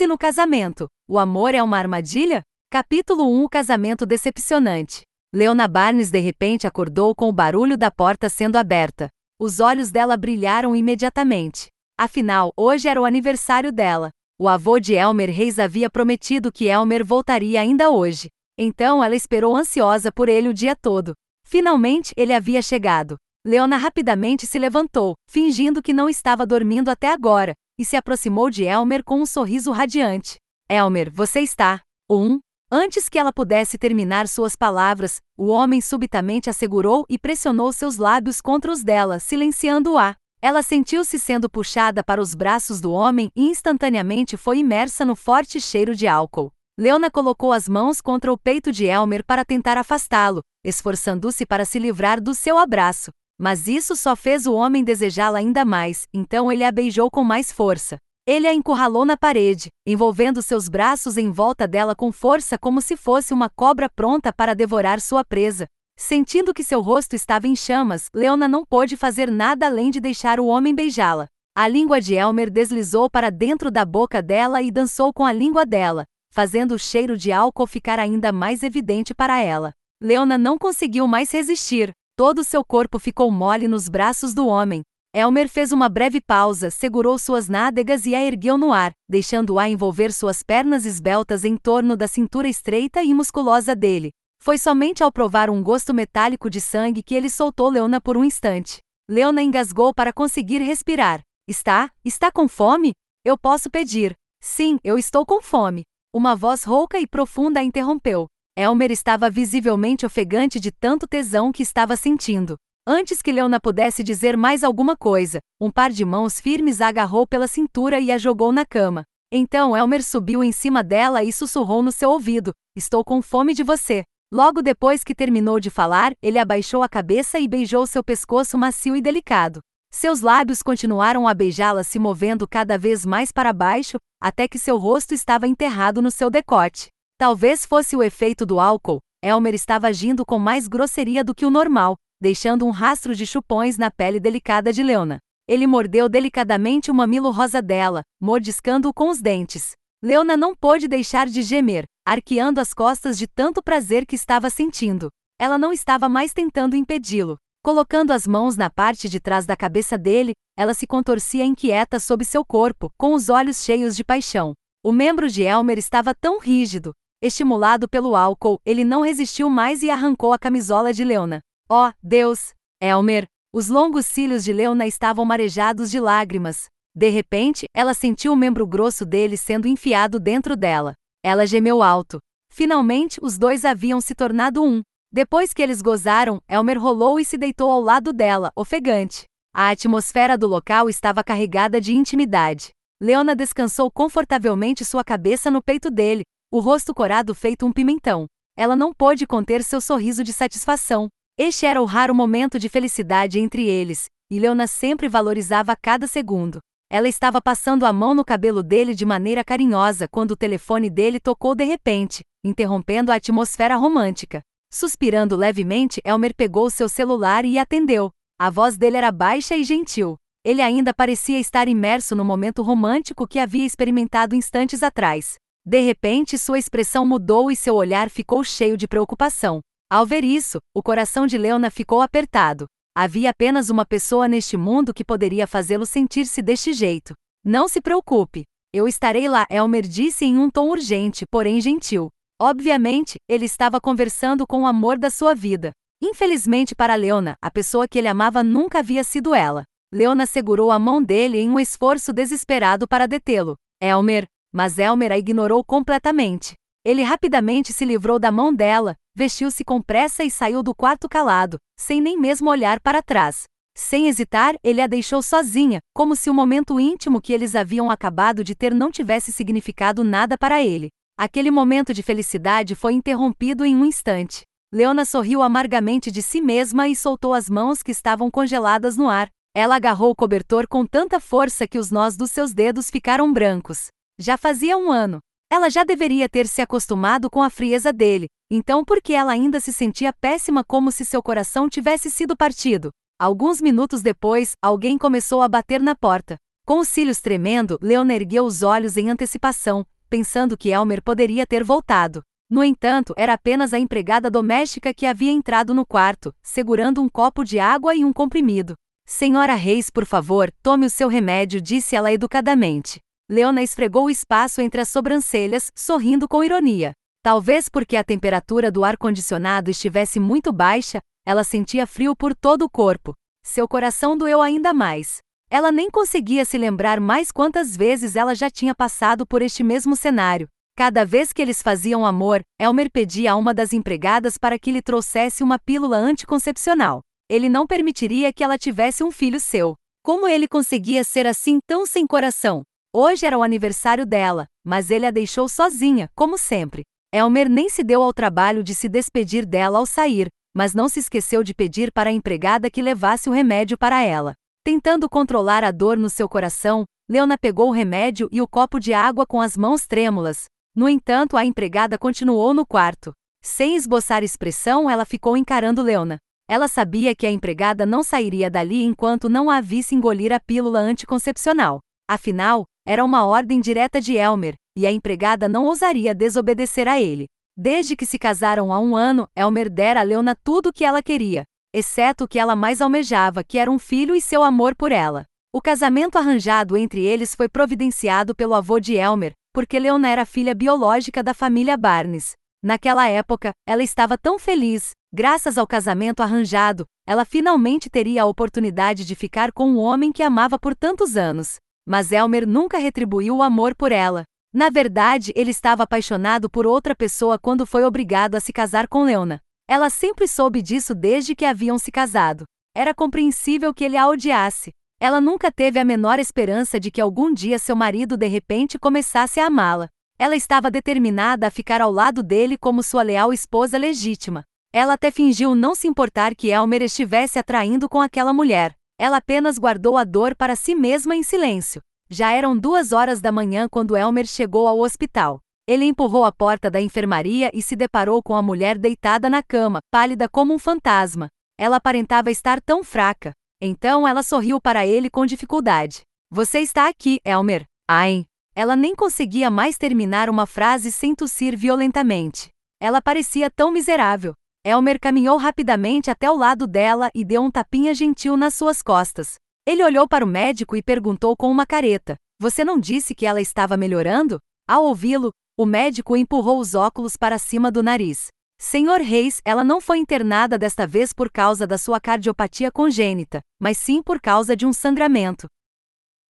Crise no casamento. O amor é uma armadilha? Capítulo 1 O casamento decepcionante. Leona Barnes de repente acordou com o barulho da porta sendo aberta. Os olhos dela brilharam imediatamente. Afinal, hoje era o aniversário dela. O avô de Elmer Reis havia prometido que Elmer voltaria ainda hoje. Então ela esperou ansiosa por ele o dia todo. Finalmente ele havia chegado. Leona rapidamente se levantou, fingindo que não estava dormindo até agora, e se aproximou de Elmer com um sorriso radiante. Elmer, você está. Um. Antes que ela pudesse terminar suas palavras, o homem subitamente assegurou e pressionou seus lábios contra os dela, silenciando-a. Ela sentiu-se sendo puxada para os braços do homem e instantaneamente foi imersa no forte cheiro de álcool. Leona colocou as mãos contra o peito de Elmer para tentar afastá-lo, esforçando-se para se livrar do seu abraço. Mas isso só fez o homem desejá-la ainda mais, então ele a beijou com mais força. Ele a encurralou na parede, envolvendo seus braços em volta dela com força como se fosse uma cobra pronta para devorar sua presa. Sentindo que seu rosto estava em chamas, Leona não pôde fazer nada além de deixar o homem beijá-la. A língua de Elmer deslizou para dentro da boca dela e dançou com a língua dela, fazendo o cheiro de álcool ficar ainda mais evidente para ela. Leona não conseguiu mais resistir, Todo seu corpo ficou mole nos braços do homem. Elmer fez uma breve pausa, segurou suas nádegas e a ergueu no ar, deixando-a envolver suas pernas esbeltas em torno da cintura estreita e musculosa dele. Foi somente ao provar um gosto metálico de sangue que ele soltou Leona por um instante. Leona engasgou para conseguir respirar. Está? Está com fome? Eu posso pedir. Sim, eu estou com fome. Uma voz rouca e profunda a interrompeu. Elmer estava visivelmente ofegante de tanto tesão que estava sentindo. Antes que Leona pudesse dizer mais alguma coisa, um par de mãos firmes a agarrou pela cintura e a jogou na cama. Então Elmer subiu em cima dela e sussurrou no seu ouvido: Estou com fome de você. Logo depois que terminou de falar, ele abaixou a cabeça e beijou seu pescoço macio e delicado. Seus lábios continuaram a beijá-la, se movendo cada vez mais para baixo, até que seu rosto estava enterrado no seu decote. Talvez fosse o efeito do álcool, Elmer estava agindo com mais grosseria do que o normal, deixando um rastro de chupões na pele delicada de Leona. Ele mordeu delicadamente o mamilo rosa dela, mordiscando-o com os dentes. Leona não pôde deixar de gemer, arqueando as costas de tanto prazer que estava sentindo. Ela não estava mais tentando impedi-lo. Colocando as mãos na parte de trás da cabeça dele, ela se contorcia inquieta sob seu corpo, com os olhos cheios de paixão. O membro de Elmer estava tão rígido, Estimulado pelo álcool, ele não resistiu mais e arrancou a camisola de Leona. Oh, Deus! Elmer! Os longos cílios de Leona estavam marejados de lágrimas. De repente, ela sentiu o membro grosso dele sendo enfiado dentro dela. Ela gemeu alto. Finalmente, os dois haviam se tornado um. Depois que eles gozaram, Elmer rolou e se deitou ao lado dela, ofegante. A atmosfera do local estava carregada de intimidade. Leona descansou confortavelmente sua cabeça no peito dele, o rosto corado feito um pimentão. Ela não pôde conter seu sorriso de satisfação. Este era o raro momento de felicidade entre eles, e Leona sempre valorizava cada segundo. Ela estava passando a mão no cabelo dele de maneira carinhosa quando o telefone dele tocou de repente, interrompendo a atmosfera romântica. Suspirando levemente, Elmer pegou seu celular e atendeu. A voz dele era baixa e gentil. Ele ainda parecia estar imerso no momento romântico que havia experimentado instantes atrás. De repente, sua expressão mudou e seu olhar ficou cheio de preocupação. Ao ver isso, o coração de Leona ficou apertado. Havia apenas uma pessoa neste mundo que poderia fazê-lo sentir-se deste jeito. Não se preocupe. Eu estarei lá, Elmer disse em um tom urgente, porém gentil. Obviamente, ele estava conversando com o amor da sua vida. Infelizmente para Leona, a pessoa que ele amava nunca havia sido ela. Leona segurou a mão dele em um esforço desesperado para detê-lo. Elmer, mas Elmer a ignorou completamente. Ele rapidamente se livrou da mão dela, vestiu-se com pressa e saiu do quarto calado, sem nem mesmo olhar para trás. Sem hesitar, ele a deixou sozinha, como se o momento íntimo que eles haviam acabado de ter não tivesse significado nada para ele. Aquele momento de felicidade foi interrompido em um instante. Leona sorriu amargamente de si mesma e soltou as mãos que estavam congeladas no ar. Ela agarrou o cobertor com tanta força que os nós dos seus dedos ficaram brancos. Já fazia um ano. Ela já deveria ter se acostumado com a frieza dele, então por que ela ainda se sentia péssima como se seu coração tivesse sido partido? Alguns minutos depois, alguém começou a bater na porta. Com os cílios tremendo, Leona ergueu os olhos em antecipação, pensando que Elmer poderia ter voltado. No entanto, era apenas a empregada doméstica que havia entrado no quarto, segurando um copo de água e um comprimido. Senhora Reis, por favor, tome o seu remédio, disse ela educadamente. Leona esfregou o espaço entre as sobrancelhas, sorrindo com ironia. Talvez porque a temperatura do ar-condicionado estivesse muito baixa, ela sentia frio por todo o corpo. Seu coração doeu ainda mais. Ela nem conseguia se lembrar mais quantas vezes ela já tinha passado por este mesmo cenário. Cada vez que eles faziam amor, Elmer pedia a uma das empregadas para que lhe trouxesse uma pílula anticoncepcional. Ele não permitiria que ela tivesse um filho seu. Como ele conseguia ser assim tão sem coração? Hoje era o aniversário dela, mas ele a deixou sozinha, como sempre. Elmer nem se deu ao trabalho de se despedir dela ao sair, mas não se esqueceu de pedir para a empregada que levasse o remédio para ela. Tentando controlar a dor no seu coração, Leona pegou o remédio e o copo de água com as mãos trêmulas. No entanto, a empregada continuou no quarto. Sem esboçar expressão, ela ficou encarando Leona. Ela sabia que a empregada não sairia dali enquanto não a visse engolir a pílula anticoncepcional. Afinal, era uma ordem direta de Elmer, e a empregada não ousaria desobedecer a ele. Desde que se casaram há um ano, Elmer dera a Leona tudo o que ela queria, exceto o que ela mais almejava, que era um filho e seu amor por ela. O casamento arranjado entre eles foi providenciado pelo avô de Elmer, porque Leona era filha biológica da família Barnes. Naquela época, ela estava tão feliz, graças ao casamento arranjado, ela finalmente teria a oportunidade de ficar com um homem que amava por tantos anos. Mas Elmer nunca retribuiu o amor por ela. Na verdade, ele estava apaixonado por outra pessoa quando foi obrigado a se casar com Leona. Ela sempre soube disso desde que haviam se casado. Era compreensível que ele a odiasse. Ela nunca teve a menor esperança de que algum dia seu marido de repente começasse a amá-la. Ela estava determinada a ficar ao lado dele como sua leal esposa legítima. Ela até fingiu não se importar que Elmer estivesse atraindo com aquela mulher. Ela apenas guardou a dor para si mesma em silêncio. Já eram duas horas da manhã quando Elmer chegou ao hospital. Ele empurrou a porta da enfermaria e se deparou com a mulher deitada na cama, pálida como um fantasma. Ela aparentava estar tão fraca. Então ela sorriu para ele com dificuldade. Você está aqui, Elmer. Ai. Ela nem conseguia mais terminar uma frase sem tossir violentamente. Ela parecia tão miserável. Elmer caminhou rapidamente até o lado dela e deu um tapinha gentil nas suas costas. Ele olhou para o médico e perguntou com uma careta: Você não disse que ela estava melhorando? Ao ouvi-lo, o médico empurrou os óculos para cima do nariz. Senhor Reis, ela não foi internada desta vez por causa da sua cardiopatia congênita, mas sim por causa de um sangramento.